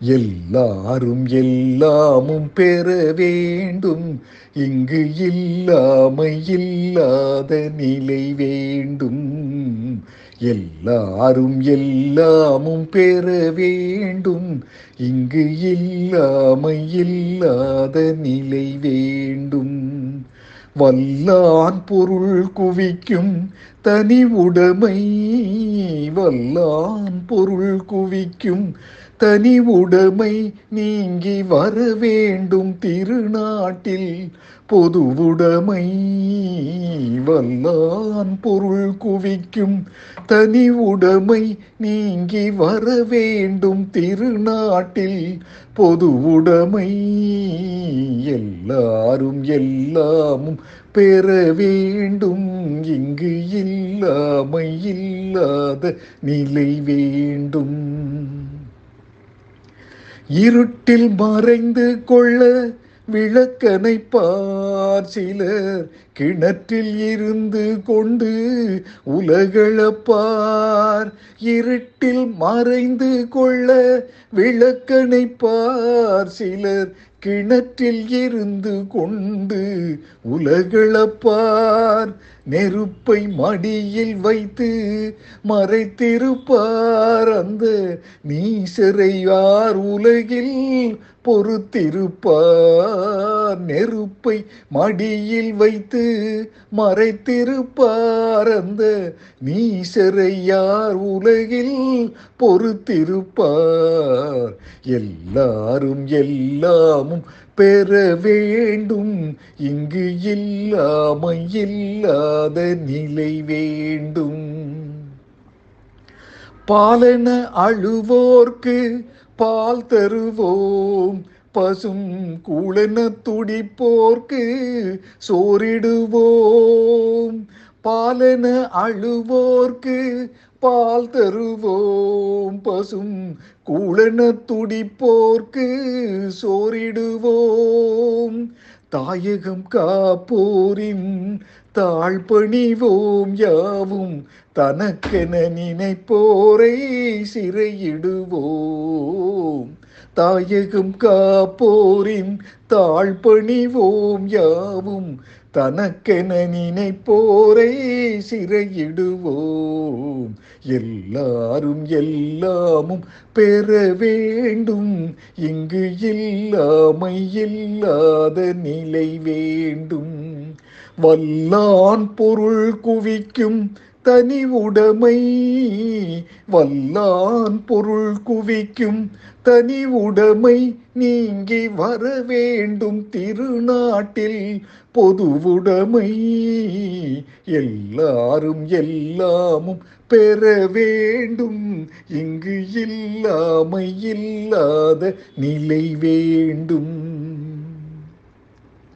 எல்லாரும் எல்லாமும் பெற வேண்டும். இங்கு இல்லாமை இல்லாத நிலை வேண்டும். எல்லாரும் எல்லாமும் பெற வேண்டும். இங்கு இல்லாமை இல்லாத நிலை வேண்டும். வல்லான் பொருள் குவிக்கும் தனி உடைமை. வல்லான் பொருள் குவிக்கும் தனி உடைமை நீங்கி வர வேண்டும் திருநாட்டில். பொது உடைமை வல்லான் பொருள் குவிக்கும். தனி உடைமை நீங்கி வர வேண்டும் திருநாட்டில். பொது உடைமை எல்லாரும் எல்லாமும் பெற வேண்டும். இங்கு இல்லாமை இல்லாத நிலை வேண்டும். இருட்டில் மறைந்து கொள்ள விளக்கனை பார் சிலர். கிணற்றில் இருந்து கொண்டு உலகளப்பார் இருட்டில் மறைந்து கொள்ள விளக்கனை பார் சிலர். கிணற்றில் இருந்து கொண்டு உலகளப்பார் நெருப்பை மடியில் வைத்து மறைத்திருப்பார். அந்த நீசரை யார் உலகில் பொறுத்திருப்பார். நெருப்பை மடியில் வைத்து மறைத்திருப்பார். அந்த நீசரை யார் உலகில் பொறுத்திருப்பார். எல்லாரும் எல்லாமும் பெற வேண்டும். இங்கு இல்லாமை இல்லாத நிலை வேண்டும். பாலன அழுவோர்க்கு பால் தருவோம். பசும் கூழென துடிப்போர்க்கு சோறிடுவோம். பாலென அழுவோர்க்கு பால் தருவோம். பசும் கூழென துடிப்போர்க்கு சோறிடுவோம். தாயகம் காப்போரின் தாழ் பணிவோம் யாவும் தனக்கென நினைப்போரை சிறையிடுவோம். தாயகம் காப்போரின் தாழ் பணிவோம் யாவும் தனக்கென நினைப்போரை சிறையிடுவோம். எல்லாரும் எல்லாமும் பெற வேண்டும் இங்கு இல்லாமை இல்லாத நிலை வேண்டும். வல்லான் பொருள் குவிக்கும் தனி உடைமை. வல்லான் பொருள் குவிக்கும் தனி உடைமை நீங்கி வர வேண்டும் திருநாட்டில் பொதுவுடைமை எல்லாரும் எல்லாமும் பெற வேண்டும். இங்கு இல்லாமை இல்லாத நிலை வேண்டும்.